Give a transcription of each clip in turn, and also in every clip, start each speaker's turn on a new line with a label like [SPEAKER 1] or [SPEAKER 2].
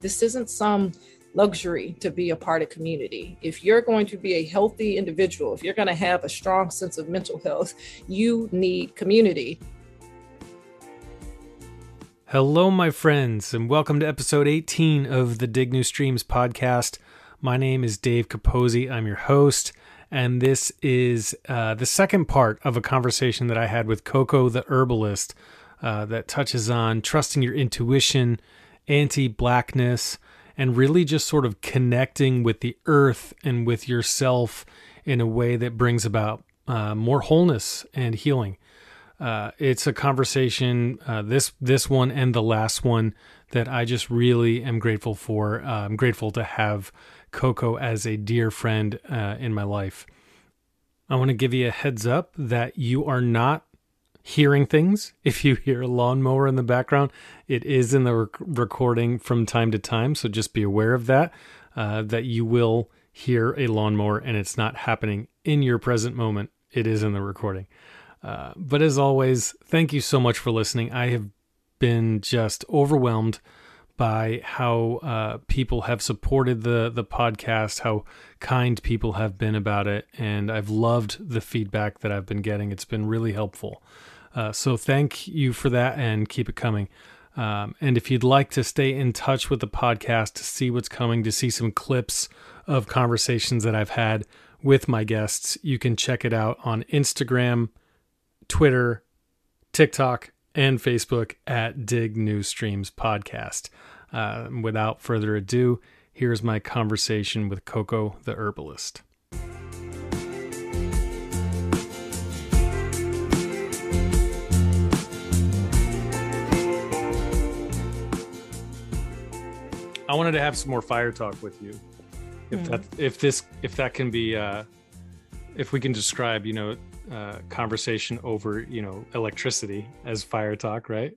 [SPEAKER 1] This isn't some luxury to be a part of community. If you're going to be a healthy individual, if you're going to have a strong sense of mental health, you need community.
[SPEAKER 2] Hello, my friends, and welcome to episode 18 of the Dig New Streams podcast. My name is Dave Capozzi. I'm your host, and this is uh, the second part of a conversation that I had with Coco the herbalist uh, that touches on trusting your intuition, anti blackness, and really just sort of connecting with the earth and with yourself in a way that brings about uh, more wholeness and healing. Uh, it's a conversation, uh, this this one and the last one, that I just really am grateful for. Uh, I'm grateful to have Coco as a dear friend uh, in my life. I want to give you a heads up that you are not hearing things. If you hear a lawnmower in the background, it is in the rec- recording from time to time. So just be aware of that. Uh, that you will hear a lawnmower, and it's not happening in your present moment. It is in the recording. Uh, but as always, thank you so much for listening. I have been just overwhelmed by how uh, people have supported the the podcast, how kind people have been about it, and I've loved the feedback that I've been getting. It's been really helpful. Uh, so thank you for that, and keep it coming. Um, and if you'd like to stay in touch with the podcast to see what's coming, to see some clips of conversations that I've had with my guests, you can check it out on Instagram Twitter, TikTok, and Facebook at Dig New Streams Podcast. Uh, without further ado, here's my conversation with Coco the herbalist. I wanted to have some more fire talk with you. If mm. that if this if that can be uh if we can describe, you know, uh, conversation over you know electricity as fire talk right?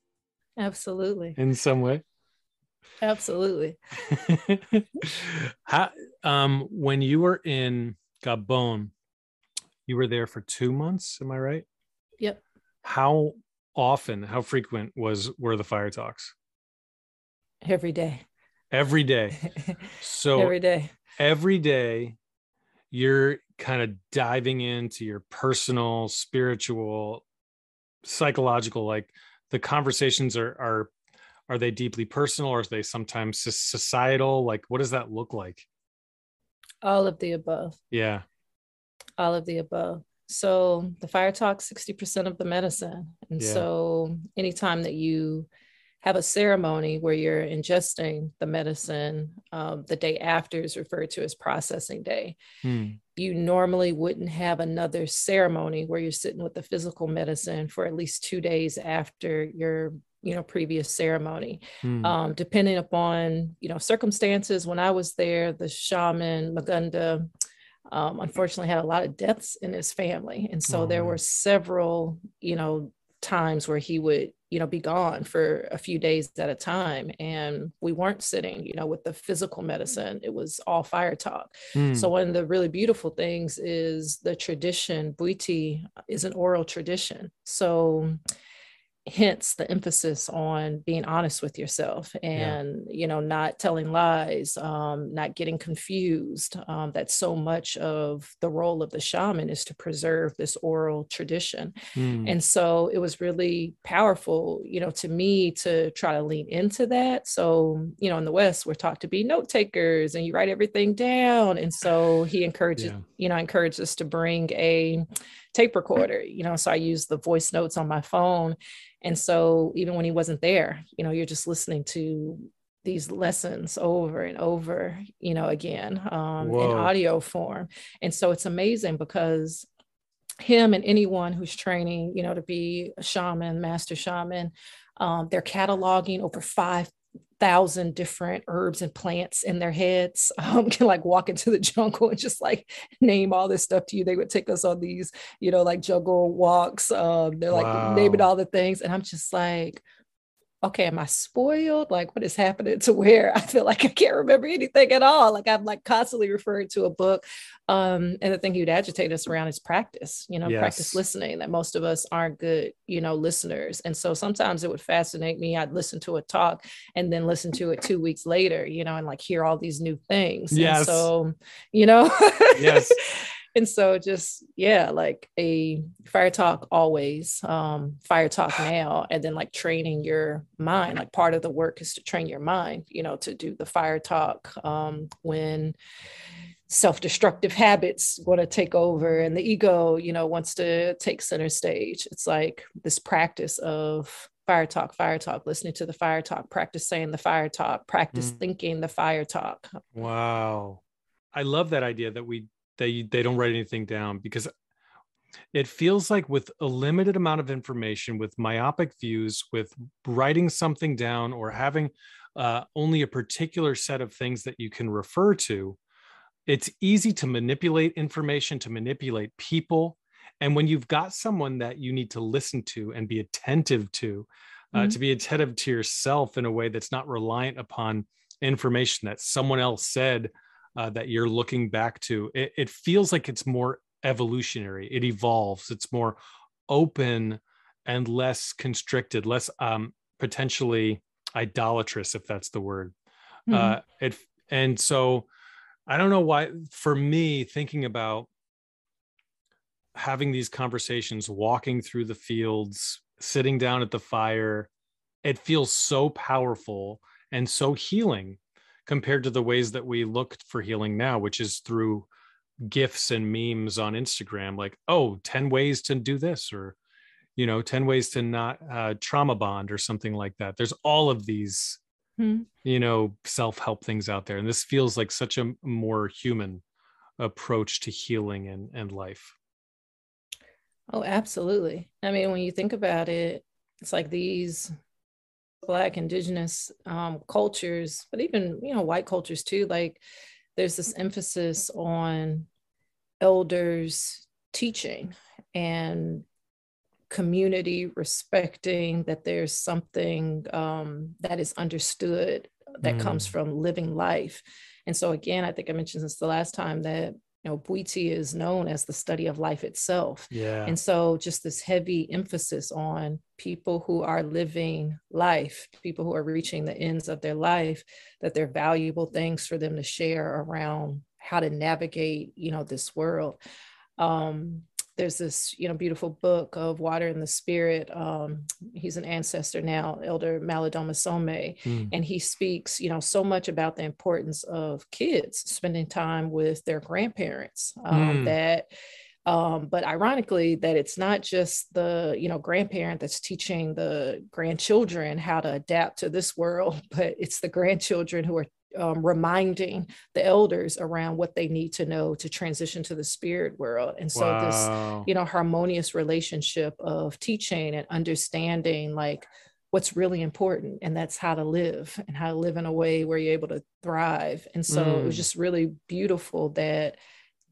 [SPEAKER 1] Absolutely.
[SPEAKER 2] In some way.
[SPEAKER 1] Absolutely.
[SPEAKER 2] How um when you were in gabon you were there for two months am i right?
[SPEAKER 1] Yep.
[SPEAKER 2] How often how frequent was were the fire talks?
[SPEAKER 1] Every day
[SPEAKER 2] every day so
[SPEAKER 1] every day
[SPEAKER 2] every day you're kind of diving into your personal, spiritual, psychological, like the conversations are are are they deeply personal or are they sometimes societal? Like what does that look like?
[SPEAKER 1] All of the above.
[SPEAKER 2] Yeah.
[SPEAKER 1] All of the above. So the fire talk 60% of the medicine. And yeah. so anytime that you have a ceremony where you're ingesting the medicine. Um, the day after is referred to as processing day. Hmm. You normally wouldn't have another ceremony where you're sitting with the physical medicine for at least two days after your you know previous ceremony hmm. um, depending upon you know circumstances when i was there the shaman magunda um, unfortunately had a lot of deaths in his family and so oh, there were several you know times where he would you know be gone for a few days at a time and we weren't sitting you know with the physical medicine. It was all fire talk. Mm. so one of the really beautiful things is the tradition bwiti is an oral tradition. So hence the emphasis on being honest with yourself and yeah. you know not telling lies um, not getting confused um, that so much of the role of the shaman is to preserve this oral tradition mm. and so it was really powerful you know to me to try to lean into that so you know in the west we're taught to be note takers and you write everything down and so he encourages yeah. you know encouraged us to bring a tape recorder you know so i use the voice notes on my phone and so even when he wasn't there, you know, you're just listening to these lessons over and over, you know, again um, in audio form. And so it's amazing because him and anyone who's training, you know, to be a shaman, master shaman, um, they're cataloging over five thousand different herbs and plants in their heads um, can like walk into the jungle and just like name all this stuff to you they would take us on these you know like jungle walks um, they're like wow. naming all the things and i'm just like okay, am I spoiled? Like, what is happening to where I feel like I can't remember anything at all? Like, I'm like constantly referring to a book. Um, and the thing you'd agitate us around is practice, you know, yes. practice listening, that most of us aren't good, you know, listeners. And so sometimes it would fascinate me. I'd listen to a talk and then listen to it two weeks later, you know, and like hear all these new things.
[SPEAKER 2] Yes.
[SPEAKER 1] And so, you know,
[SPEAKER 2] yes.
[SPEAKER 1] and so just yeah like a fire talk always um fire talk now and then like training your mind like part of the work is to train your mind you know to do the fire talk um when self-destructive habits want to take over and the ego you know wants to take center stage. It's like this practice of fire talk fire talk listening to the fire talk practice saying the fire talk practice mm. thinking the fire talk.
[SPEAKER 2] Wow. I love that idea that we they they don't write anything down because it feels like with a limited amount of information with myopic views with writing something down or having uh, only a particular set of things that you can refer to it's easy to manipulate information to manipulate people and when you've got someone that you need to listen to and be attentive to uh, mm-hmm. to be attentive to yourself in a way that's not reliant upon information that someone else said uh, that you're looking back to, it, it feels like it's more evolutionary. It evolves. It's more open and less constricted, less um, potentially idolatrous, if that's the word. Mm-hmm. Uh, it and so I don't know why. For me, thinking about having these conversations, walking through the fields, sitting down at the fire, it feels so powerful and so healing compared to the ways that we look for healing now, which is through gifs and memes on Instagram, like, oh, 10 ways to do this, or, you know, 10 ways to not uh, trauma bond, or something like that. There's all of these, hmm. you know, self help things out there. And this feels like such a more human approach to healing and, and life.
[SPEAKER 1] Oh, absolutely. I mean, when you think about it, it's like these black indigenous um, cultures but even you know white cultures too like there's this emphasis on elders teaching and community respecting that there's something um, that is understood that mm. comes from living life and so again i think i mentioned this the last time that you know, Bwiti is known as the study of life itself.
[SPEAKER 2] Yeah.
[SPEAKER 1] And so just this heavy emphasis on people who are living life, people who are reaching the ends of their life, that they're valuable things for them to share around how to navigate, you know, this world. Um, there's this you know beautiful book of water and the spirit um, he's an ancestor now elder Malidoma Somé mm. and he speaks you know so much about the importance of kids spending time with their grandparents um, mm. that um, but ironically that it's not just the you know grandparent that's teaching the grandchildren how to adapt to this world but it's the grandchildren who are um, reminding the elders around what they need to know to transition to the spirit world. And so wow. this, you know, harmonious relationship of teaching and understanding like what's really important and that's how to live and how to live in a way where you're able to thrive. And so mm. it was mm. just really beautiful that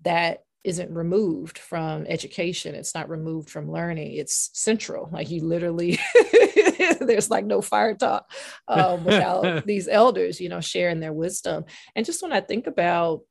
[SPEAKER 1] that isn't removed from education it's not removed from learning it's central like you literally there's like no fire talk um, without these elders you know sharing their wisdom and just when i think about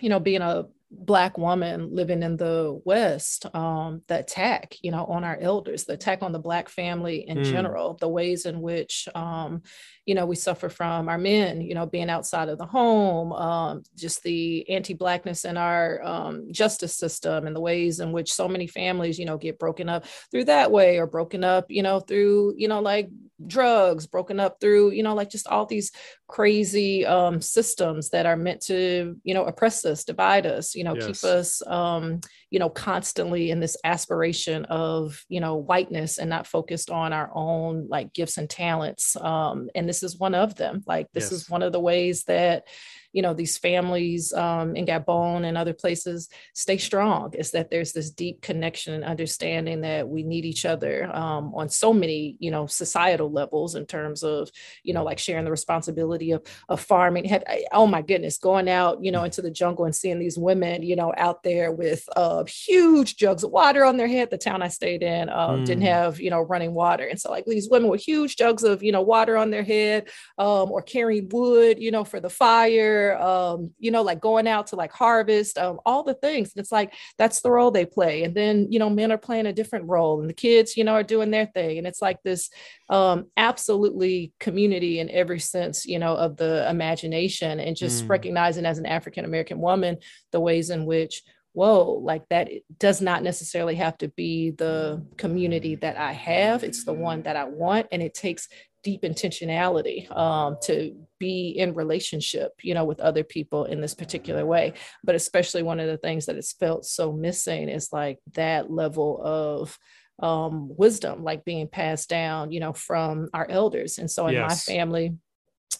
[SPEAKER 1] you know being a black woman living in the west um, the attack you know on our elders the attack on the black family in mm. general the ways in which um, you know we suffer from our men you know being outside of the home um, just the anti-blackness in our um, justice system and the ways in which so many families you know get broken up through that way or broken up you know through you know like drugs broken up through you know like just all these crazy um, systems that are meant to you know oppress us divide us you know yes. keep us um, you know constantly in this aspiration of you know whiteness and not focused on our own like gifts and talents um, and this is one of them like this yes. is one of the ways that you know these families um, in gabon and other places stay strong. Is that there's this deep connection and understanding that we need each other um, on so many you know societal levels in terms of you know like sharing the responsibility of, of farming. Have, oh my goodness going out you know into the jungle and seeing these women you know out there with uh, huge jugs of water on their head the town i stayed in uh, mm. didn't have you know running water. And so like these women with huge jugs of you know water on their head um, or carrying wood you know for the fire um, you know like going out to like harvest um, all the things it's like that's the role they play and then you know men are playing a different role and the kids you know are doing their thing and it's like this um, absolutely community in every sense you know of the imagination and just mm. recognizing as an african american woman the ways in which whoa, like that does not necessarily have to be the community that I have. It's the one that I want. And it takes deep intentionality um, to be in relationship, you know, with other people in this particular way. But especially one of the things that is felt so missing is like that level of um, wisdom, like being passed down, you know, from our elders. And so in yes. my family,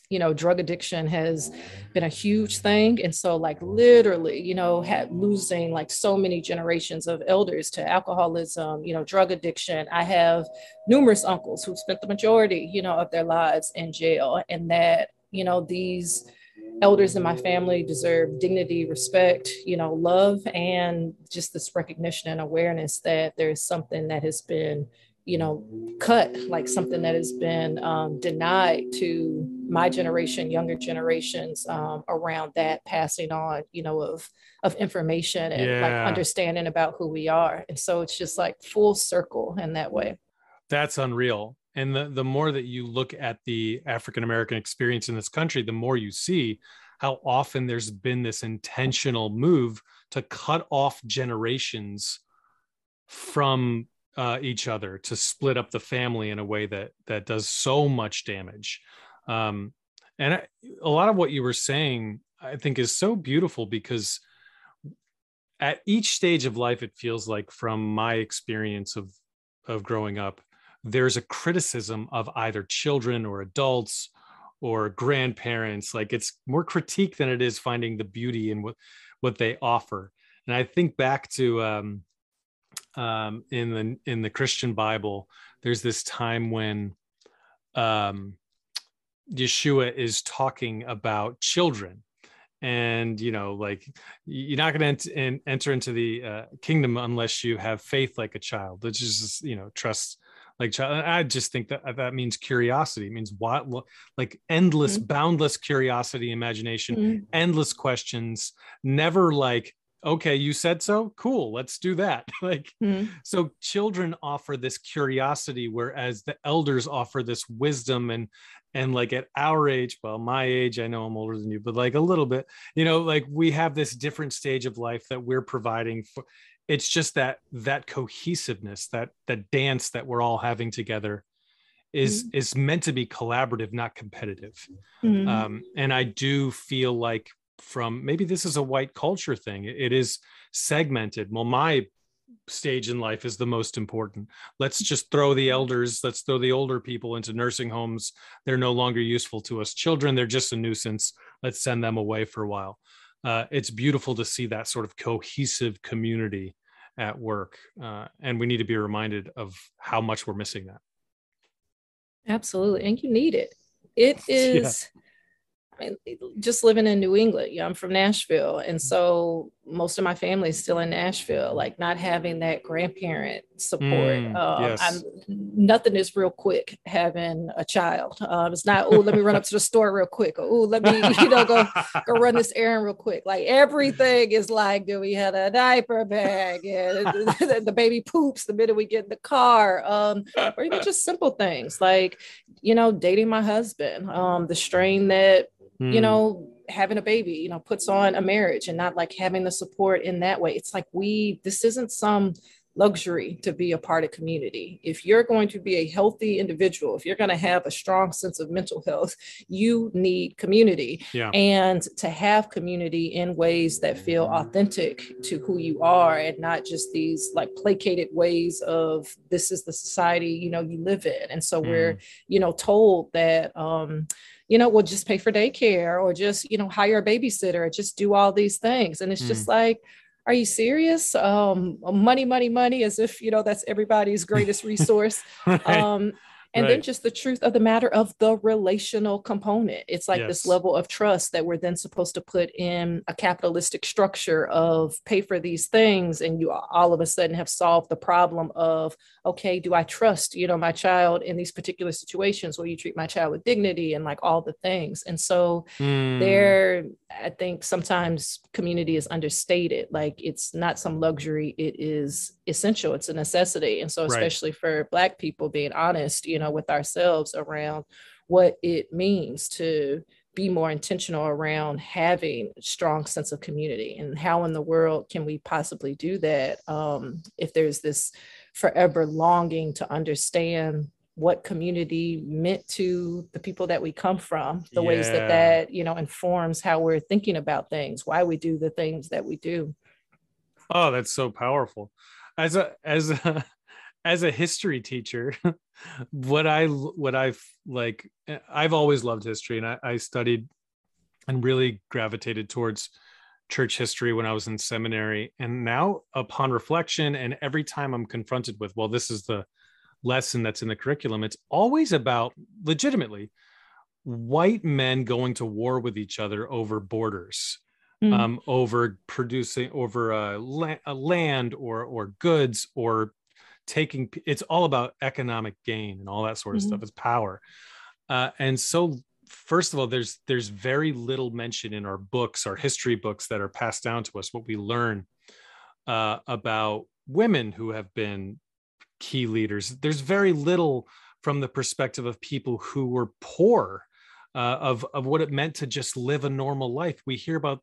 [SPEAKER 1] you know drug addiction has been a huge thing. And so like literally you know had losing like so many generations of elders to alcoholism you know drug addiction. I have numerous uncles who spent the majority you know of their lives in jail and that you know these elders in my family deserve dignity respect you know love and just this recognition and awareness that there's something that has been you know, cut like something that has been um, denied to my generation, younger generations um, around that passing on, you know, of of information and yeah. like understanding about who we are. And so it's just like full circle in that way.
[SPEAKER 2] That's unreal. And the, the more that you look at the African American experience in this country, the more you see how often there's been this intentional move to cut off generations from uh, each other to split up the family in a way that that does so much damage. Um, and I, a lot of what you were saying i think is so beautiful because at each stage of life it feels like from my experience of of growing up there's a criticism of either children or adults or grandparents. Like it's more critique than it is finding the beauty in what what they offer. And i think back to um, um, in the in the Christian Bible, there's this time when um, Yeshua is talking about children, and you know, like you're not going to ent- enter into the uh, kingdom unless you have faith like a child, which is you know trust like child. I just think that that means curiosity. It means what like endless, mm-hmm. boundless curiosity, imagination, mm-hmm. endless questions, never like okay you said so cool let's do that like mm-hmm. so children offer this curiosity whereas the elders offer this wisdom and and like at our age well my age i know i'm older than you but like a little bit you know like we have this different stage of life that we're providing for it's just that that cohesiveness that that dance that we're all having together is mm-hmm. is meant to be collaborative not competitive mm-hmm. um, and i do feel like from maybe this is a white culture thing. It is segmented. Well, my stage in life is the most important. Let's just throw the elders, let's throw the older people into nursing homes. They're no longer useful to us. Children, they're just a nuisance. Let's send them away for a while. Uh, it's beautiful to see that sort of cohesive community at work. Uh, and we need to be reminded of how much we're missing that.
[SPEAKER 1] Absolutely. And you need it. It is. Yeah just living in New England, you know, I'm from Nashville. And mm-hmm. so most of my family is still in Nashville, like not having that grandparent support. Mm, um, yes. I'm, nothing is real quick having a child. Um, it's not, oh, let me run up to the store real quick. Or, oh, let me, you know, go, go run this errand real quick. Like everything is like, do we have a diaper bag? And the baby poops the minute we get in the car. Um, or even just simple things like, you know, dating my husband, um, the strain that mm. you hmm. know having a baby you know puts on a marriage and not like having the support in that way it's like we this isn't some luxury to be a part of community. If you're going to be a healthy individual, if you're going to have a strong sense of mental health, you need community. Yeah. And to have community in ways that feel authentic to who you are and not just these like placated ways of this is the society, you know, you live in. And so mm. we're, you know, told that um you know, well, just pay for daycare or just, you know, hire a babysitter just do all these things. And it's mm. just like, are you serious? Um, money, money, money, as if, you know, that's everybody's greatest resource. right. Um, and right. then just the truth of the matter of the relational component it's like yes. this level of trust that we're then supposed to put in a capitalistic structure of pay for these things and you all of a sudden have solved the problem of okay do i trust you know my child in these particular situations will you treat my child with dignity and like all the things and so mm. there i think sometimes community is understated like it's not some luxury it is essential it's a necessity and so especially right. for black people being honest you know with ourselves around what it means to be more intentional around having a strong sense of community and how in the world can we possibly do that um, if there's this forever longing to understand what community meant to the people that we come from the yeah. ways that that you know informs how we're thinking about things why we do the things that we do
[SPEAKER 2] oh that's so powerful as a as a as a history teacher what i what i've like i've always loved history and I, I studied and really gravitated towards church history when i was in seminary and now upon reflection and every time i'm confronted with well this is the lesson that's in the curriculum it's always about legitimately white men going to war with each other over borders mm. um, over producing over a, la- a land or or goods or taking it's all about economic gain and all that sort of mm-hmm. stuff it's power. Uh, and so first of all there's there's very little mention in our books our history books that are passed down to us what we learn uh, about women who have been key leaders. There's very little from the perspective of people who were poor uh, of of what it meant to just live a normal life. We hear about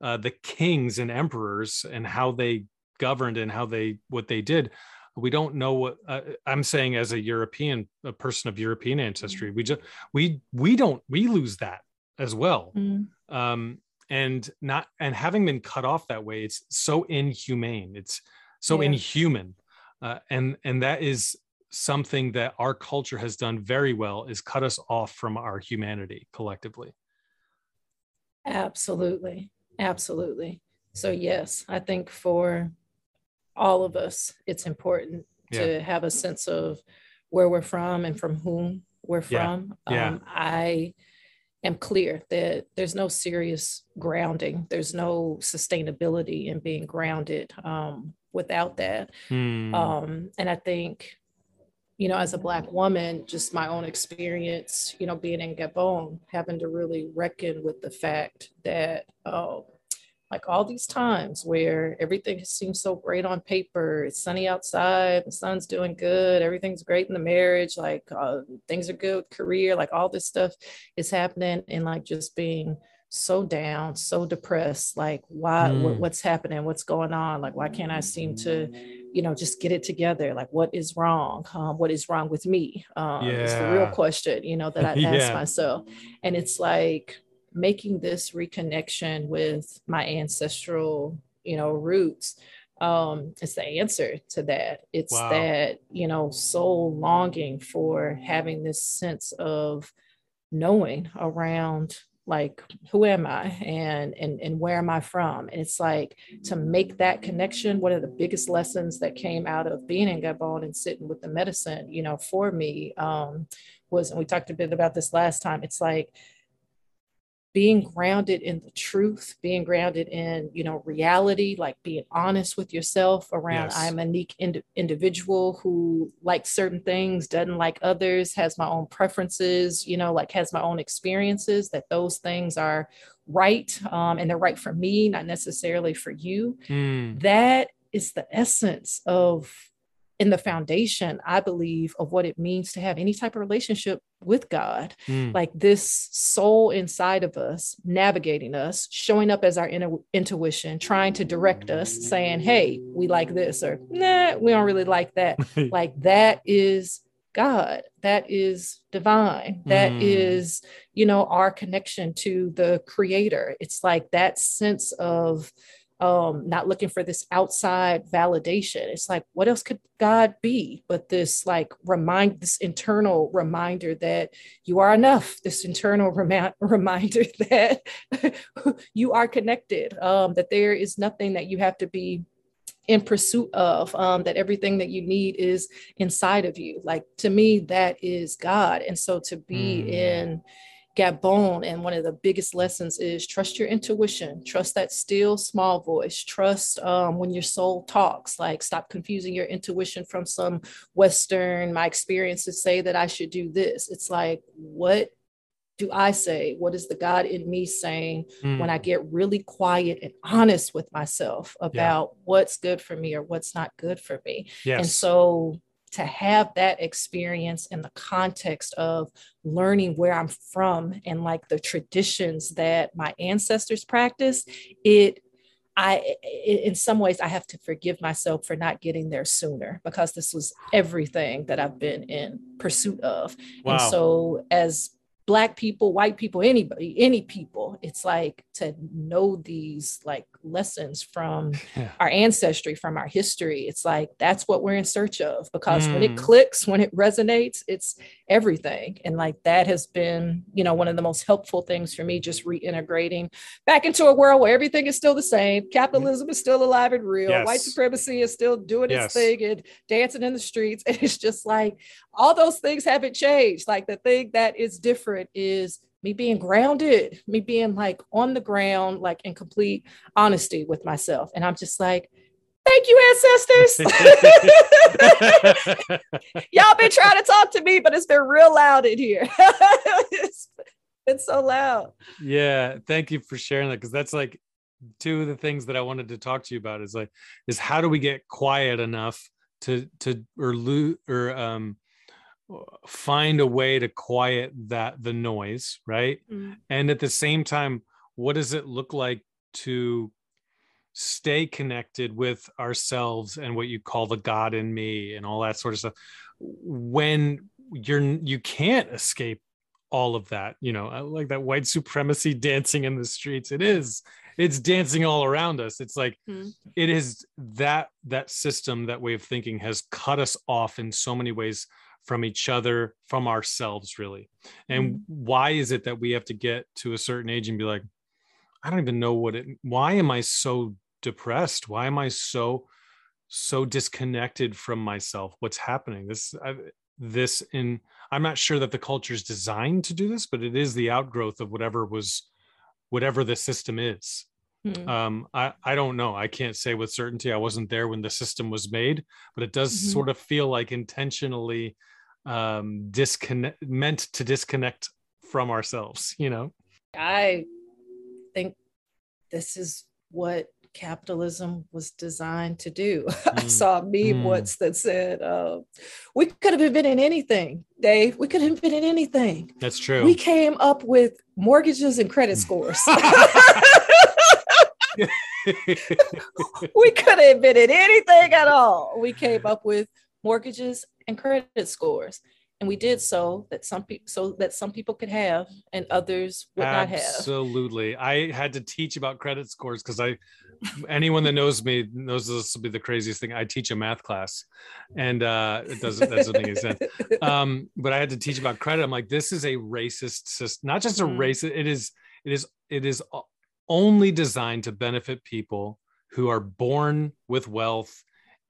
[SPEAKER 2] uh, the kings and emperors and how they governed and how they what they did we don't know what uh, i'm saying as a european a person of european ancestry we just we we don't we lose that as well. Mm. um and not and having been cut off that way it's so inhumane. It's so yeah. inhuman. Uh, and and that is something that our culture has done very well is cut us off from our humanity collectively.
[SPEAKER 1] Absolutely. Absolutely. So yes i think for all of us, it's important yeah. to have a sense of where we're from and from whom we're from. Yeah. Um, I am clear that there's no serious grounding, there's no sustainability in being grounded um, without that. Hmm. Um, and I think, you know, as a Black woman, just my own experience, you know, being in Gabon, having to really reckon with the fact that. Uh, like all these times where everything seems so great on paper. It's sunny outside the sun's doing good everything's great in the marriage like uh, things are good career like all this stuff is happening and like just being so down so depressed like why mm. what, what's happening? What's going on? Like why can't i seem to you know just get it together? Like what is wrong? Um, what is wrong with me? Um, yeah. is the real question you know that i yeah. ask myself. And it's like making this reconnection with my ancestral you know roots um it's the answer to that it's wow. that you know soul longing for having this sense of knowing around like who am i and and and where am i from and it's like to make that connection one of the biggest lessons that came out of being in gabon and sitting with the medicine you know for me um was and we talked a bit about this last time it's like being grounded in the truth being grounded in you know reality like being honest with yourself around yes. i'm a unique ind- individual who likes certain things doesn't like others has my own preferences you know like has my own experiences that those things are right um, and they're right for me not necessarily for you mm. that is the essence of in the foundation, I believe, of what it means to have any type of relationship with God. Mm. Like this soul inside of us, navigating us, showing up as our inner intuition, trying to direct us, saying, Hey, we like this, or nah, we don't really like that. like that is God. That is divine. That mm. is, you know, our connection to the creator. It's like that sense of um, not looking for this outside validation. It's like, what else could God be but this like remind this internal reminder that you are enough, this internal rem- reminder that you are connected, um, that there is nothing that you have to be in pursuit of, um, that everything that you need is inside of you. Like to me, that is God. And so to be mm. in Gabon. And one of the biggest lessons is trust your intuition, trust that still small voice, trust um, when your soul talks, like stop confusing your intuition from some Western, my experiences say that I should do this. It's like, what do I say? What is the God in me saying mm. when I get really quiet and honest with myself about yeah. what's good for me or what's not good for me? Yes. And so to have that experience in the context of learning where I'm from and like the traditions that my ancestors practiced, it I, in some ways, I have to forgive myself for not getting there sooner because this was everything that I've been in pursuit of. Wow. And so, as black people white people anybody any people it's like to know these like lessons from yeah. our ancestry from our history it's like that's what we're in search of because mm. when it mm. clicks when it resonates it's everything and like that has been you know one of the most helpful things for me just reintegrating back into a world where everything is still the same capitalism is still alive and real yes. white supremacy is still doing yes. its thing and dancing in the streets and it's just like all those things haven't changed like the thing that is different is me being grounded, me being like on the ground, like in complete honesty with myself. And I'm just like, thank you, ancestors. Y'all been trying to talk to me, but it's been real loud in here. it's been so loud.
[SPEAKER 2] Yeah. Thank you for sharing that. Cause that's like two of the things that I wanted to talk to you about is like, is how do we get quiet enough to, to, or lose, or, um, find a way to quiet that the noise right mm-hmm. and at the same time what does it look like to stay connected with ourselves and what you call the god in me and all that sort of stuff when you're you can't escape all of that you know like that white supremacy dancing in the streets it is it's dancing all around us it's like mm-hmm. it is that that system that way of thinking has cut us off in so many ways from each other, from ourselves, really. And mm-hmm. why is it that we have to get to a certain age and be like, I don't even know what it, why am I so depressed? Why am I so, so disconnected from myself? What's happening? This, I, this in, I'm not sure that the culture is designed to do this, but it is the outgrowth of whatever was, whatever the system is. Hmm. Um, I, I don't know. I can't say with certainty. I wasn't there when the system was made, but it does mm-hmm. sort of feel like intentionally um, disconnect meant to disconnect from ourselves you know
[SPEAKER 1] i think this is what capitalism was designed to do. Mm. I saw a meme mm. once that said, uh, We could have invented anything, Dave. We could have invented anything.
[SPEAKER 2] That's true.
[SPEAKER 1] We came up with mortgages and credit scores. we could have invented anything at all. We came up with mortgages and credit scores and we did so that some people so that some people could have and others would
[SPEAKER 2] absolutely.
[SPEAKER 1] not have
[SPEAKER 2] absolutely i had to teach about credit scores because i anyone that knows me knows this will be the craziest thing i teach a math class and uh it doesn't that doesn't make any sense um but i had to teach about credit i'm like this is a racist system not just a mm-hmm. racist it is it is it is only designed to benefit people who are born with wealth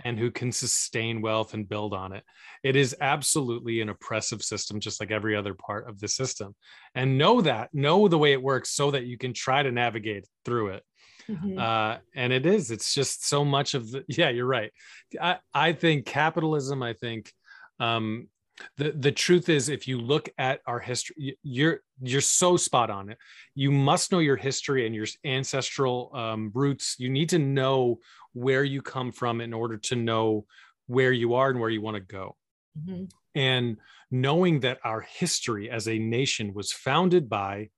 [SPEAKER 2] and who can sustain wealth and build on it. It is absolutely an oppressive system, just like every other part of the system. And know that, know the way it works so that you can try to navigate through it. Mm-hmm. Uh, and it is, it's just so much of the, yeah, you're right. I, I think capitalism, I think um, the the truth is if you look at our history you're you're so spot on it you must know your history and your ancestral um, roots you need to know where you come from in order to know where you are and where you want to go mm-hmm. and knowing that our history as a nation was founded by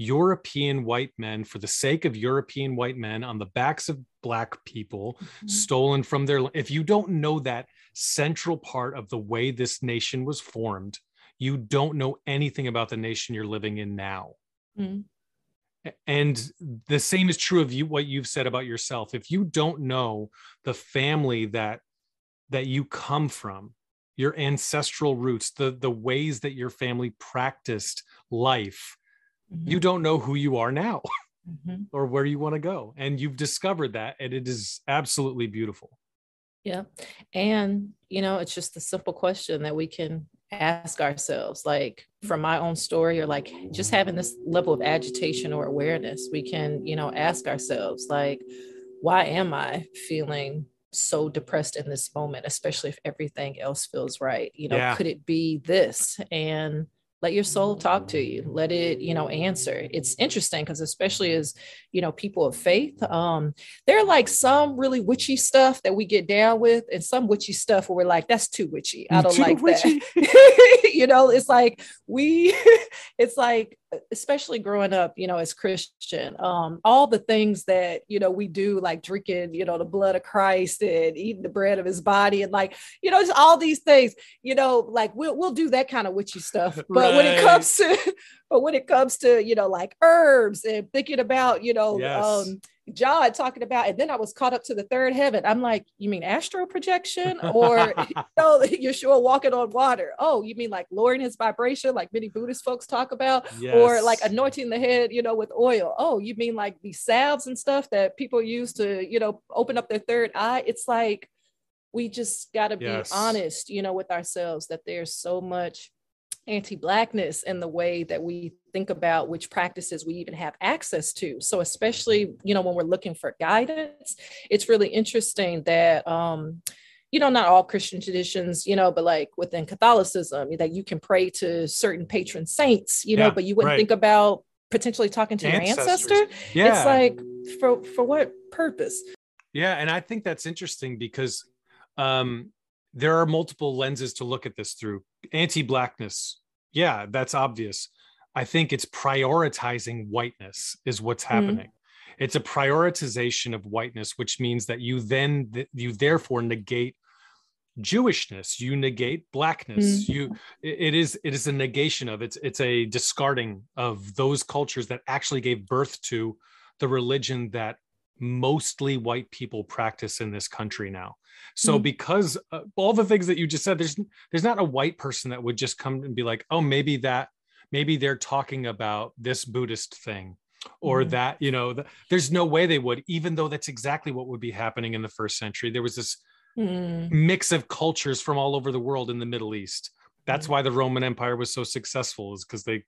[SPEAKER 2] European white men for the sake of European white men on the backs of black people, mm-hmm. stolen from their. If you don't know that central part of the way this nation was formed, you don't know anything about the nation you're living in now. Mm-hmm. and the same is true of you what you've said about yourself if you don't know the family that that you come from your ancestral roots the the ways that your family practiced life mm-hmm. you don't know who you are now mm-hmm. or where you want to go and you've discovered that and it is absolutely beautiful
[SPEAKER 1] yeah and you know it's just the simple question that we can ask ourselves like from my own story or like just having this level of agitation or awareness we can you know ask ourselves like why am i feeling so depressed in this moment especially if everything else feels right you know yeah. could it be this and let your soul talk to you let it you know answer it's interesting because especially as you know people of faith um there are like some really witchy stuff that we get down with and some witchy stuff where we're like that's too witchy i don't too like witchy. that you know it's like we it's like especially growing up, you know, as Christian, um, all the things that, you know, we do, like drinking, you know, the blood of Christ and eating the bread of his body and like, you know, just all these things, you know, like we'll, we'll do that kind of witchy stuff. But right. When it comes to, but when it comes to, you know, like herbs and thinking about, you know, yes. um, John talking about, and then I was caught up to the third heaven. I'm like, you mean astral projection or you know, Yeshua walking on water? Oh, you mean like lowering his vibration, like many Buddhist folks talk about, yes. or like anointing the head, you know, with oil? Oh, you mean like these salves and stuff that people use to, you know, open up their third eye? It's like we just got to be yes. honest, you know, with ourselves that there's so much anti-blackness in the way that we think about which practices we even have access to. So especially you know when we're looking for guidance it's really interesting that um you know not all christian traditions you know but like within catholicism that you can pray to certain patron saints you know yeah, but you wouldn't right. think about potentially talking to your ancestor? Yeah. It's like for for what purpose?
[SPEAKER 2] Yeah and i think that's interesting because um there are multiple lenses to look at this through anti-blackness yeah that's obvious i think it's prioritizing whiteness is what's hmm. happening mm. it's a prioritization of whiteness which means that you then you therefore negate jewishness you negate blackness mm. you it is it is a negation of it's it's a discarding of those cultures that actually gave birth to the religion that mostly white people practice in this country now so mm-hmm. because uh, all the things that you just said, there's there's not a white person that would just come and be like, oh, maybe that maybe they're talking about this Buddhist thing or mm-hmm. that you know the, there's no way they would even though that's exactly what would be happening in the first century there was this mm. mix of cultures from all over the world in the middle east that's mm. why the roman empire was so successful is because they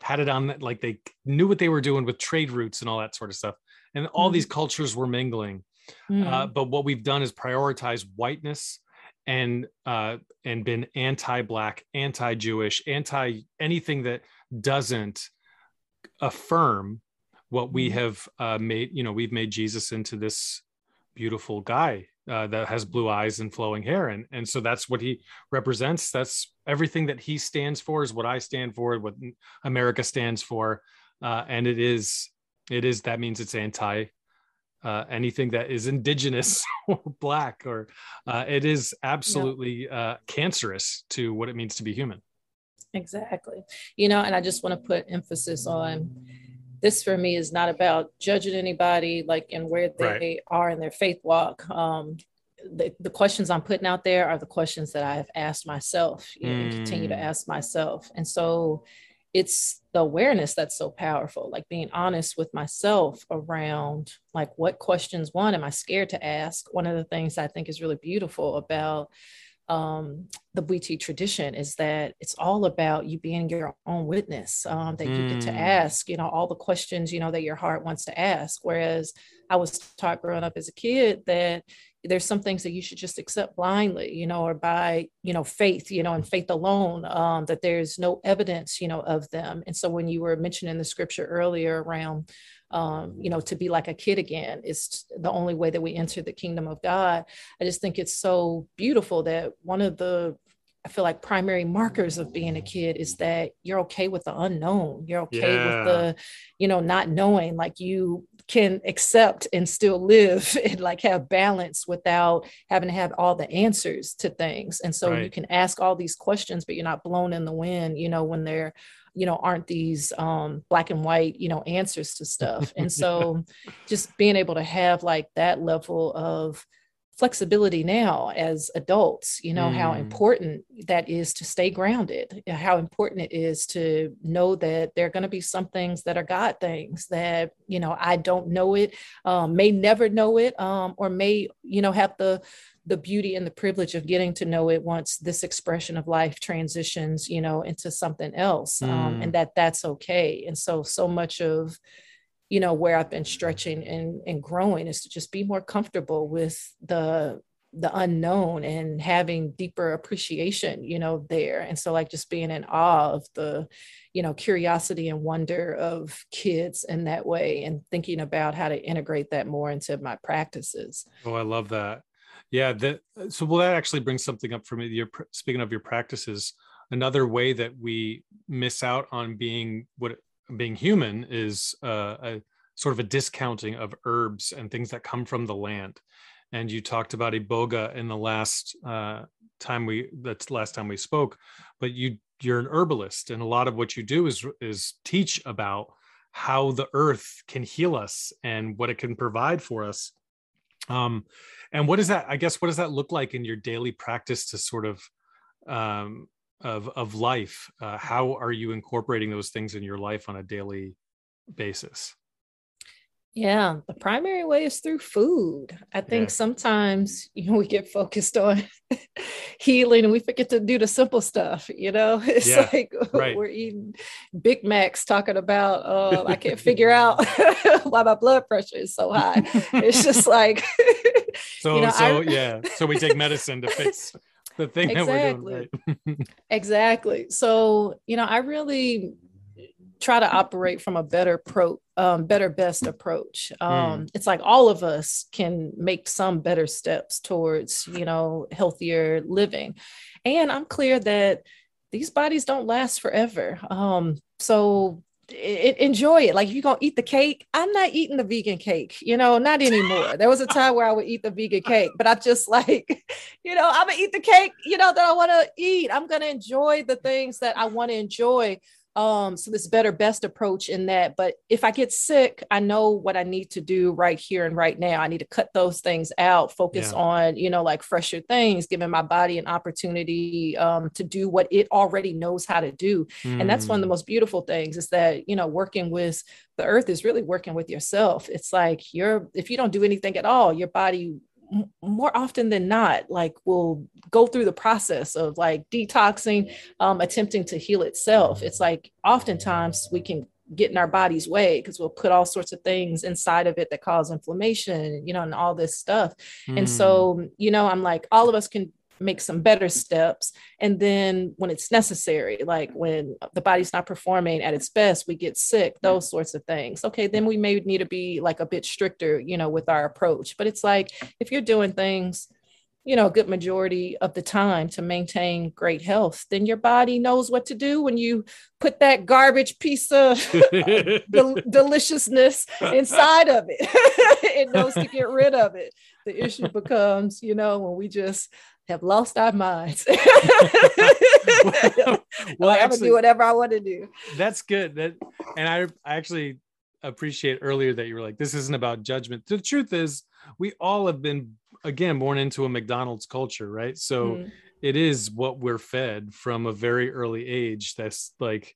[SPEAKER 2] had it on like they knew what they were doing with trade routes and all that sort of stuff and all mm. these cultures were mingling Mm. Uh, but what we've done is prioritize whiteness and uh, and been anti-black, anti-Jewish, anti anything that doesn't affirm what we mm-hmm. have uh, made. You know, we've made Jesus into this beautiful guy uh, that has blue eyes and flowing hair, and and so that's what he represents. That's everything that he stands for is what I stand for, what America stands for, uh, and it is it is that means it's anti uh, anything that is indigenous or black or uh, it is absolutely yeah. uh, cancerous to what it means to be human
[SPEAKER 1] exactly you know and i just want to put emphasis on this for me is not about judging anybody like and where they right. are in their faith walk um, the, the questions i'm putting out there are the questions that i have asked myself mm. and continue to mm. ask myself and so it's the awareness that's so powerful like being honest with myself around like what questions one am i scared to ask? One of the things i think is really beautiful about um, the Bwiti tradition is that it's all about you being your own witness um, that you get to mm. ask you know all the questions you know that your heart wants to ask whereas i was taught growing up as a kid that there's some things that you should just accept blindly you know or by you know faith you know and faith alone um, that there's no evidence you know of them and so when you were mentioning the scripture earlier around um, you know to be like a kid again is the only way that we enter the kingdom of god. I just think it's so beautiful that one of the I feel like primary markers of being a kid is that you're okay with the unknown. You're okay yeah. with the, you know, not knowing. Like you can accept and still live and like have balance without having to have all the answers to things. And so right. you can ask all these questions, but you're not blown in the wind, you know, when they're you know aren't these um, black and white you know answers to stuff and so just being able to have like that level of flexibility now as adults you know mm. how important that is to stay grounded how important it is to know that there are going to be some things that are god things that you know i don't know it um, may never know it um, or may you know have the the beauty and the privilege of getting to know it once this expression of life transitions you know into something else um, mm. and that that's okay and so so much of you know where i've been stretching and and growing is to just be more comfortable with the the unknown and having deeper appreciation you know there. And so like just being in awe of the you know curiosity and wonder of kids in that way and thinking about how to integrate that more into my practices.
[SPEAKER 2] Oh i love that. Yeah that so well that actually brings something up for me you're speaking of your practices another way that we miss out on being what being human is uh, a sort of a discounting of herbs and things that come from the land. And you talked about iboga in the last uh, time we that's last time we spoke, but you you're an herbalist, and a lot of what you do is is teach about how the earth can heal us and what it can provide for us. Um, and what does that? I guess what does that look like in your daily practice to sort of um, of of life uh, how are you incorporating those things in your life on a daily basis
[SPEAKER 1] yeah the primary way is through food i think yeah. sometimes you know we get focused on healing and we forget to do the simple stuff you know it's yeah, like right. we're eating big macs talking about uh, i can't figure out why my blood pressure is so high it's just like
[SPEAKER 2] so you know, so I, yeah so we take medicine to fix the thing
[SPEAKER 1] exactly. Right. exactly. So, you know, I really try to operate from a better pro um, better best approach um, mm. it's like all of us can make some better steps towards you know healthier living and i'm clear that these bodies don't last forever um, so it, enjoy it. Like you're gonna eat the cake, I'm not eating the vegan cake, you know, not anymore. there was a time where I would eat the vegan cake, but I just like, you know, I'm gonna eat the cake, you know, that I want to eat. I'm gonna enjoy the things that I want to enjoy um, so this better best approach in that. But if I get sick, I know what I need to do right here and right now. I need to cut those things out, focus yeah. on, you know, like fresher things, giving my body an opportunity um, to do what it already knows how to do. Mm. And that's one of the mm. most beautiful things is that, you know, working with the earth is really working with yourself. It's like you're, if you don't do anything at all, your body more often than not like will go through the process of like detoxing um, attempting to heal itself it's like oftentimes we can get in our body's way because we'll put all sorts of things inside of it that cause inflammation you know and all this stuff mm. and so hmm. you know i'm like all of us can make some better steps. And then when it's necessary like when the body's not performing at its best we get sick those sorts of things. Okay then we may need to be like a bit stricter you know with our approach. But it's like if you're doing things you know a good majority of the time to maintain great health then your body knows what to do when you put that garbage piece of del- deliciousness inside of it. It knows to get rid of it. The issue becomes you know when we just have lost our minds. well, well I actually, do whatever I want to do.
[SPEAKER 2] That's good. That and I, I actually appreciate earlier that you were like, this isn't about judgment. The truth is, we all have been again born into a McDonald's culture, right? So mm. it is what we're fed from a very early age. That's like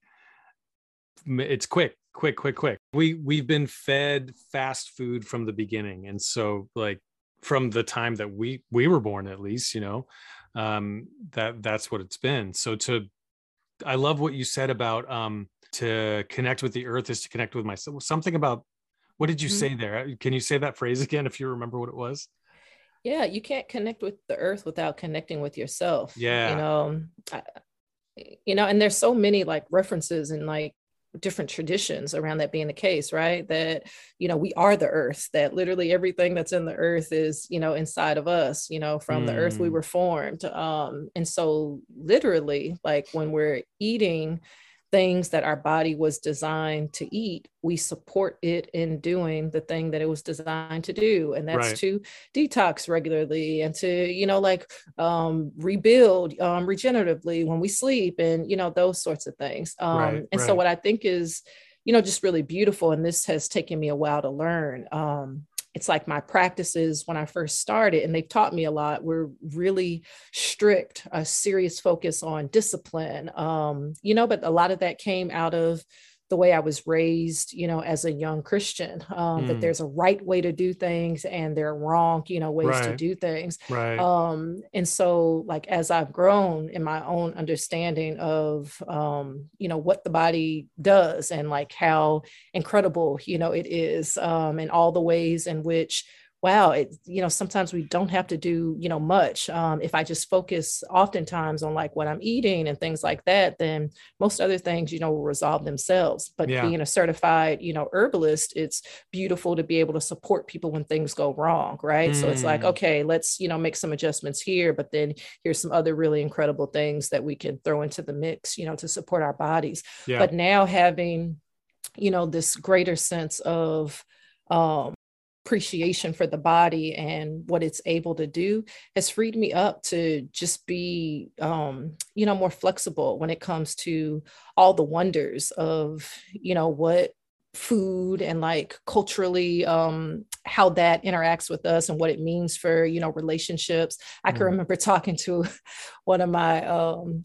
[SPEAKER 2] it's quick, quick, quick, quick. We we've been fed fast food from the beginning, and so like from the time that we we were born at least you know um that that's what it's been. So to i love what you said about um to connect with the earth is to connect with myself. Something about what did you mm-hmm. say there? Can you say that phrase again if you remember what it was?
[SPEAKER 1] Yeah you can't connect with the earth without connecting with yourself
[SPEAKER 2] yeah.
[SPEAKER 1] you know I, you know and there's so many like references and like different traditions around that being the case right that you know we are the earth that literally everything that's in the earth is you know inside of us you know from mm. the earth we mm. were formed um and so literally like when we're eating things that our body was designed to eat, we support it in doing the thing that it was designed to do. And that's right. to detox regularly and to, you know, like um, rebuild um, regeneratively when we sleep and, you know, those sorts of things. Um, right, and right. so, what I think is, you know, just really beautiful, and this has taken me a while to learn. Um, it's like my practices when I first started, and they've taught me a lot. We're really strict, a serious focus on discipline, um, you know, but a lot of that came out of the way I was raised, you know, as a young Christian, um, mm. that there's a right way to do things and there are wrong, you know, ways right. to do things.
[SPEAKER 2] Right.
[SPEAKER 1] Um, and so, like, as I've grown in my own understanding of, um, you know, what the body does and like how incredible, you know, it is, um, and all the ways in which wow, it, you know, sometimes we don't have to do, you know, much. Um, if I just focus oftentimes on like what I'm eating and things like that, then most other things, you know, will resolve themselves. But yeah. being a certified, you know, herbalist, it's beautiful to be able to support people when things go wrong, right? Mm. So it's like, mm. okay, let's, you know, make some adjustments here, but then here's some other really incredible things that we can throw into the mix, you know, to support our bodies. Yeah. But now having, you know, this greater sense of, um, appreciation for the body and what it's able to do has freed me up to just be um, you know more flexible when it comes to all the wonders of you know what food and like culturally um how that interacts with us and what it means for you know relationships i can mm. remember talking to one of my um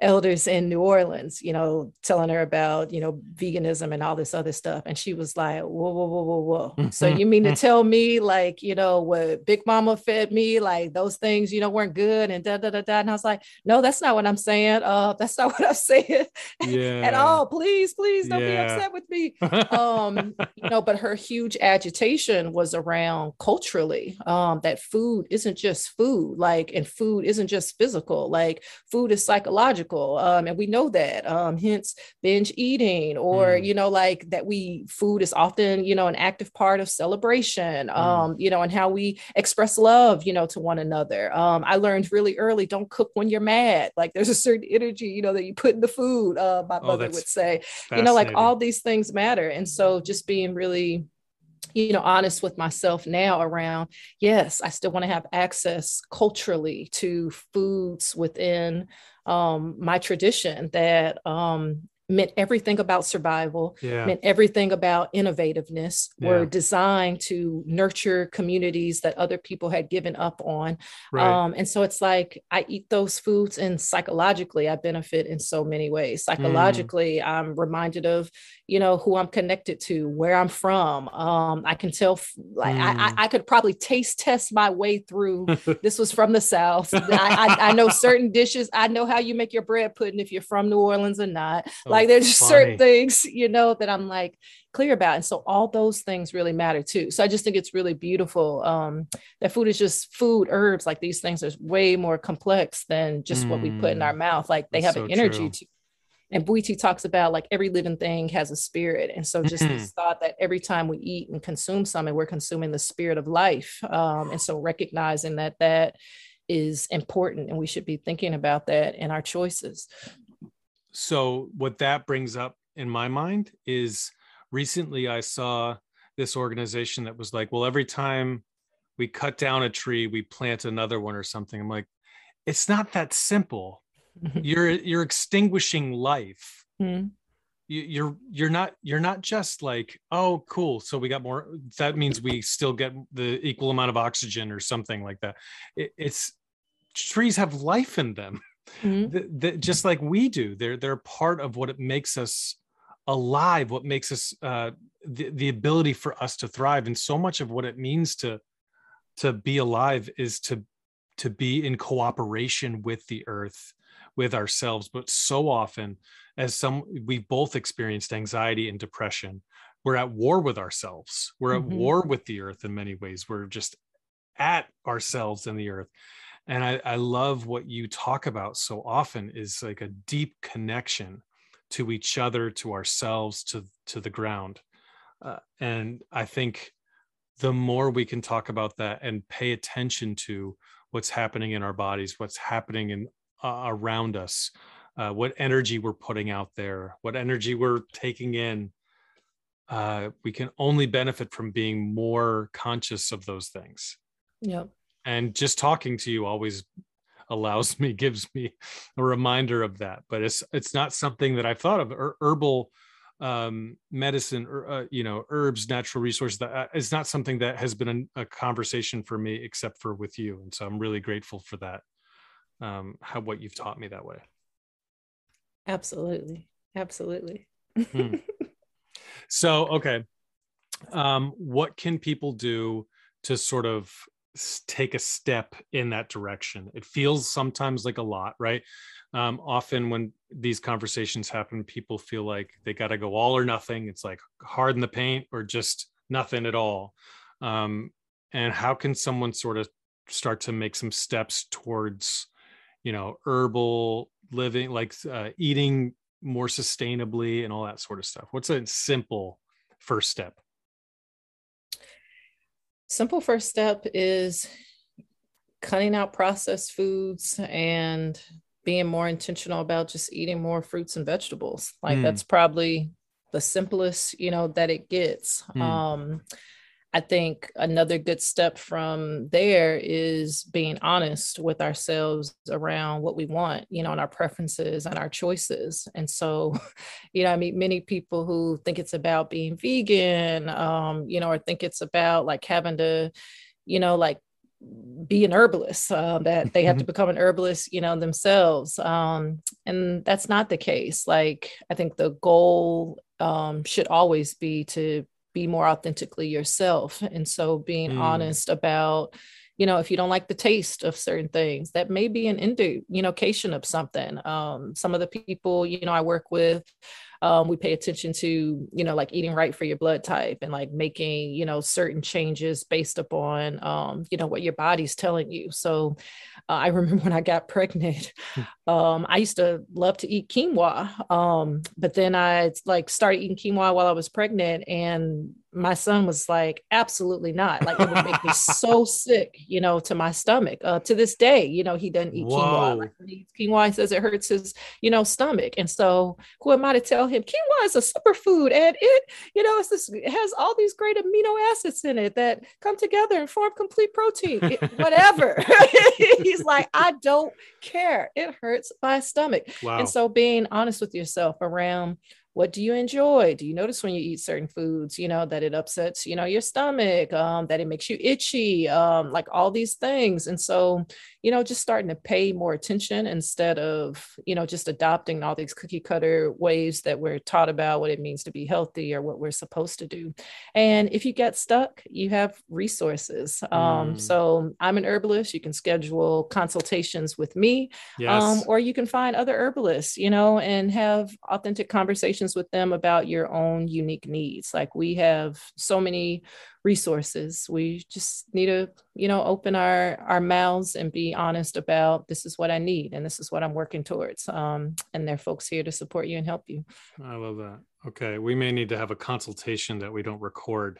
[SPEAKER 1] elders in New Orleans, you know, telling her about, you know, veganism and all this other stuff. And she was like, whoa, whoa, whoa, whoa, whoa. so you mean to tell me like, you know, what Big Mama fed me, like those things, you know, weren't good and da da da da. And I was like, no, that's not what I'm saying. Uh, that's not what I'm saying yeah. at all. Please, please don't yeah. be upset with me. um, you know, but her huge agitation was around culturally, um, that food isn't just food, like, and food isn't just physical, like food is psychological um, and we know that um, hence binge eating or mm. you know like that we food is often you know an active part of celebration mm. um, you know and how we express love you know to one another. Um, i learned really early don't cook when you're mad. Like there's a certain energy you know that you put in the food uh, my oh, mother would say. You know like all these things matter. And so just being really you know honest with myself now around yes i still want to have access culturally to foods within um, my tradition that um, meant everything about survival, yeah. meant everything about innovativeness, yeah. were designed to nurture communities that other people had given up on. Right. Um, and so it's like I eat those foods and psychologically I benefit in so many ways. Mm. Psychologically, mm. I'm reminded of, you know, who I'm connected to, where I'm from. Um, I can tell, like, mm. I, I, could probably taste test my way through. this was from the South. I, I, I, know certain dishes. I know how you make your bread pudding if you're from New Orleans or not. Oh like there's just certain things, you know, that I'm like clear about. And so all those things really matter too. So I just think it's really beautiful um, that food is just food, herbs, like these things are way more complex than just mm, what we put in our mm. mouth. Like they have so an energy true. to and Bwiti talks about like every living thing has a spirit. And so just mm-hmm. this thought that every time we eat and consume something, we're consuming the spirit of life. Um, and so recognizing that that is important and we should be thinking about that in our choices
[SPEAKER 2] so what that brings up in my mind is recently I saw this organization that was like, well, every time we cut down a tree, we plant another one or something. I'm like, it's not that simple. you're you're extinguishing life. Mm-hmm. You, you're you're not you're not just like oh cool so we got more that means we still get the equal amount of oxygen or something like that it, it's trees have life in them mm-hmm. just like we do. They're they're part of what it makes us alive, what makes us uh, the the ability for us to thrive. And so much of what it means to to be alive is to to be in cooperation with the earth with ourselves but so often as some we've both experienced anxiety and depression we're at war with ourselves we're mm-hmm. at war with the earth in many ways we're just at ourselves and the earth and I, I love what you talk about so often is like a deep connection to each other to ourselves to to the ground uh, and i think the more we can talk about that and pay attention to what's happening in our bodies what's happening in uh, around us uh, what energy we're putting out there, what energy we're taking in. Uh, we can only benefit from being more conscious of those things.
[SPEAKER 1] Yep.
[SPEAKER 2] And just talking to you always allows me, gives me a reminder of that. But it's it's not something that I've thought of. Her- herbal um, medicine, or uh, you know, herbs, natural resources. That uh, is not something that has been a, a conversation for me, except for with you. And so I'm really grateful for that. Um, how what you've taught me that way.
[SPEAKER 1] Absolutely. Absolutely.
[SPEAKER 2] Hmm. So, okay. Um, what can people do to sort of take a step in that direction? It feels sometimes like a lot, right? Um, often when these conversations happen, people feel like they got to go all or nothing. It's like harden the paint or just nothing at all. Um, and how can someone sort of start to make some steps towards, you know, herbal living, like uh, eating more sustainably and all that sort of stuff? What's a simple first step?
[SPEAKER 1] Simple first step is cutting out processed foods and being more intentional about just eating more fruits and vegetables. Like mm. that's probably the simplest, you know, that it gets. Mm. Um, I think another good step from there is being honest with ourselves around what we want, you know, and our preferences and our choices. And so, you know, I meet many people who think it's about being vegan, um, you know, or think it's about like having to, you know, like be an herbalist, uh, that they have to become an herbalist, you know, themselves. Um, and that's not the case. Like, I think the goal um, should always be to be more authentically yourself. And so being mm. honest about, you know, if you don't like the taste of certain things, that may be an indication of something. Um, some of the people, you know, I work with, um, we pay attention to you know like eating right for your blood type and like making you know certain changes based upon um, you know what your body's telling you so uh, i remember when i got pregnant hmm. um, i used to love to eat quinoa um, but then i like started eating quinoa while i was pregnant and my son was like, absolutely not. Like it would make me so sick, you know, to my stomach. Uh, to this day, you know, he doesn't eat Whoa. quinoa. Like he eats quinoa, he says it hurts his, you know, stomach. And so who am I to tell him quinoa is a superfood and it, you know, it's this, it has all these great amino acids in it that come together and form complete protein, it, whatever. He's like, I don't care. It hurts my stomach. Wow. And so being honest with yourself around what do you enjoy? Do you notice when you eat certain foods you know that it upsets you know your stomach um, that it makes you itchy um, like all these things? And so you know just starting to pay more attention instead of you know just adopting all these cookie cutter ways that we're taught about what it means to be healthy or what we're supposed to do. And if you get stuck you have resources. Um, mm. so i'm an herbalist. You can schedule consultations with me um, yes. or you can find other herbalists you know and have authentic conversations conversations with them about your own unique needs. Like we have so many resources. We just need to, you know, open our our mouths and be honest about this is what I need and this is what I'm working towards. Um, and there are folks here to support you and help you.
[SPEAKER 2] I love that. Okay, we may need to have a consultation that we don't record.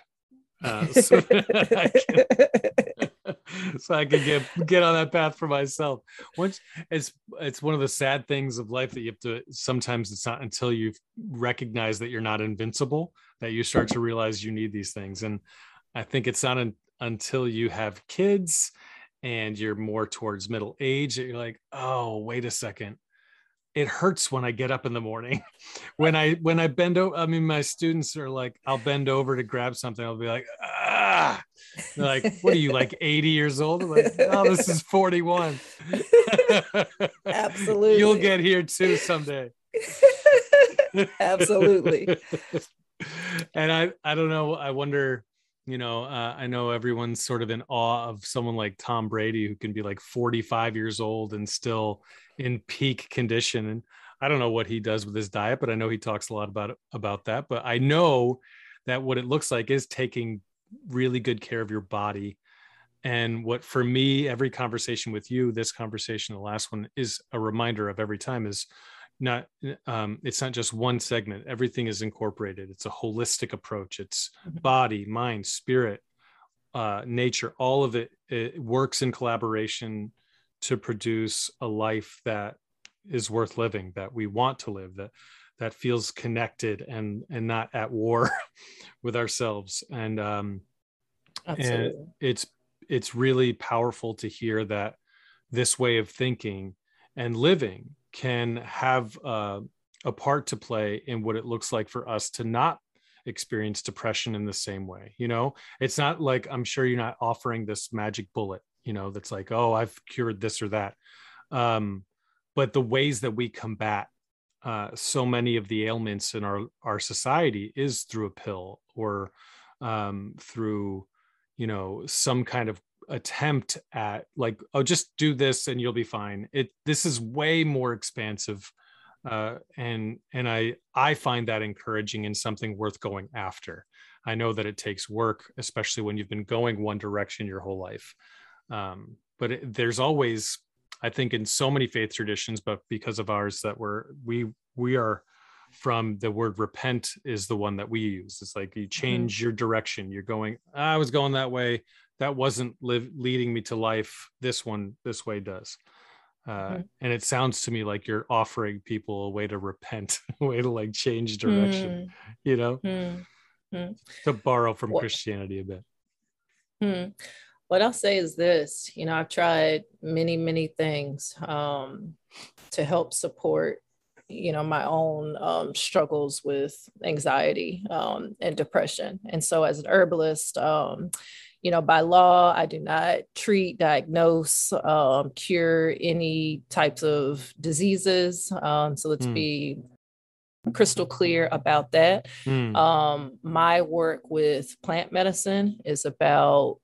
[SPEAKER 2] Uh, so, so I can get get on that path for myself. Once it's it's one of the sad things of life that you have to sometimes it's not until you recognize that you're not invincible that you start to realize you need these things. And I think it's not until you have kids and you're more towards middle age that you're like, oh, wait a second it hurts when I get up in the morning. when I when I bend over, I mean, my students are like, I'll bend over to grab something. I'll be like, They're like, what are you like 80 years old? I'm like, oh, this is 41.
[SPEAKER 1] Absolutely.
[SPEAKER 2] You'll get here too someday.
[SPEAKER 1] Absolutely.
[SPEAKER 2] and I I don't know. I wonder you know uh, i know everyone's sort of in awe of someone like tom brady who can be like 45 years old and still in peak condition and i don't know what he does with his diet but i know he talks a lot about about that but i know that what it looks like is taking really good care of your body. And what for me every conversation with you this conversation the last one is a reminder of every time is not um, it's not just one segment. Everything is incorporated. It's a holistic approach. It's mm-hmm. body mind spirit uh, nature. All of it, it works in collaboration to produce a life that is worth living that we want to live that that feels connected and and not at war with ourselves. And um Absolutely. and it's it's really powerful to hear that this way of thinking and living can have uh, a part to play in what it looks like for us to not experience depression in the same way you know? It's not like i'm sure you're not offering this magic bullet you know that's like oh i've cured this or that. Um, but the ways that we combat uh, so many of the ailments in our our society is through a pill or um, through you know some kind of attempt at like oh just do this and you'll be fine. It this is way more expansive uh, and and i i find that encouraging and something worth going after. I know that it takes work especially when you've been going one direction your whole life. Um, but it, there's always i think in so many faith traditions but because of ours that we're we we are from the word repent is the one that we use it's like you mm-hmm. change mm-hmm. your direction you're going i was going that way that wasn't live, leading me to life this one this way does uh, mm-hmm. and it sounds to me like you're offering people a way to repent a way to like change direction mm. you know mm. to borrow from well, christianity a bit
[SPEAKER 1] hmm. What i'll say is this you know i've tried many many things um, to help support you know my own um, struggles with anxiety um, and depression and so as an herbalist um, you know by law i do not treat diagnose um, cure any types of diseases um, so let's mm. be crystal clear about that mm. my work with plant medicine is about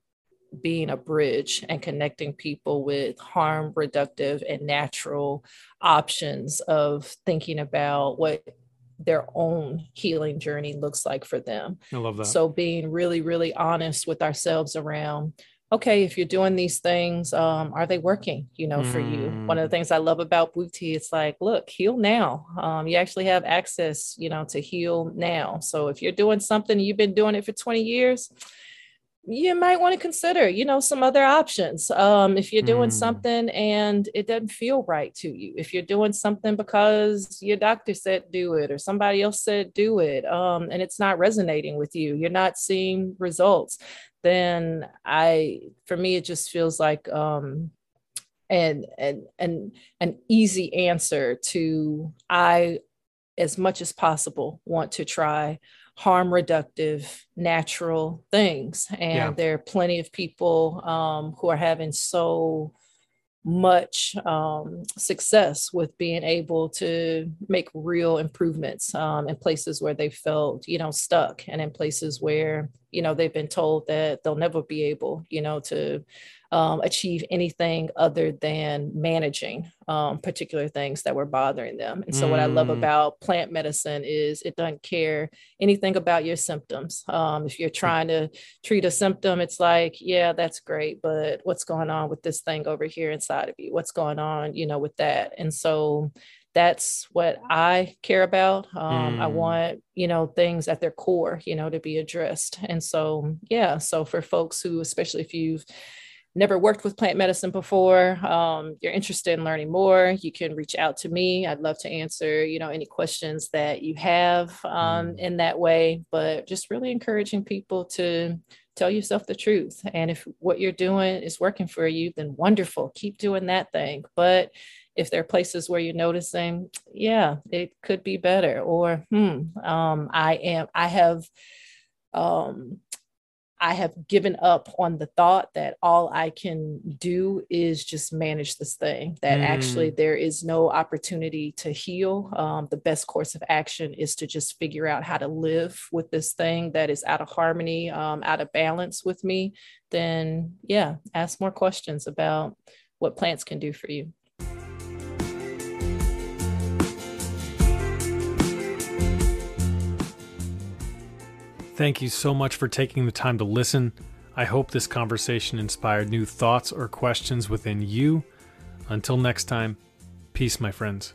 [SPEAKER 1] being a bridge and connecting people with harm reductive and natural options of thinking about what their own healing journey looks like for them.
[SPEAKER 2] I love that.
[SPEAKER 1] So being really, really honest with ourselves around, okay, if you're doing these things, um, are they working, you know, mm. for you? One of the mm. things I love about Bwiti, it's like, look, heal now. Um, you actually have access, you know, to heal now. So if you're doing something, you've been doing it for 20 years, you might want to consider you know some other options um, if you're doing mm. something and it doesn't feel right to you if you're doing something because your doctor said do it or somebody else said do it um, and it's not resonating with you you're not seeing results then i for me it just feels like um, and and and an easy answer to i as much as possible want to try harm reductive natural things and yeah. there are plenty of people um, who are having so much um, success with being able to make real improvements um, in places where they felt you know stuck and in places where you know they've been told that they'll never be able you know to um, achieve anything other than managing um, particular things that were bothering them. And so, mm. what I love mm. about plant medicine is it doesn't care anything about your symptoms. Um, if you're trying to treat a symptom, it's like, yeah, that's great, but what's going on with this thing over here inside of you? What's going on, you know, with that? And so, that's what I care about. Um, mm. I want, you know, things at their core, you know, to be addressed. And so, yeah. So for folks who, especially if you've never worked with plant medicine before, um, you're interested in learning more, you can reach out to me. I'd love to answer, you know, any questions that you have um, mm. in that way. But just really encouraging people to tell yourself the truth. And if what you're doing is working for you, then wonderful, keep doing that thing. But if there are places where you're noticing, yeah, it could be better, or hmm, um, I am, I have um, I have given up on the thought that all I can do is just manage this thing, that mm. actually there is no opportunity to heal. Um, the best course of action is to just figure out how to live with this thing that is out of harmony, um, out of balance with me. Then, yeah, ask more questions about what plants can do for you.
[SPEAKER 2] Thank you so much for taking the time to listen. I hope this conversation inspired new thoughts or questions within you. Until next time, peace, my friends.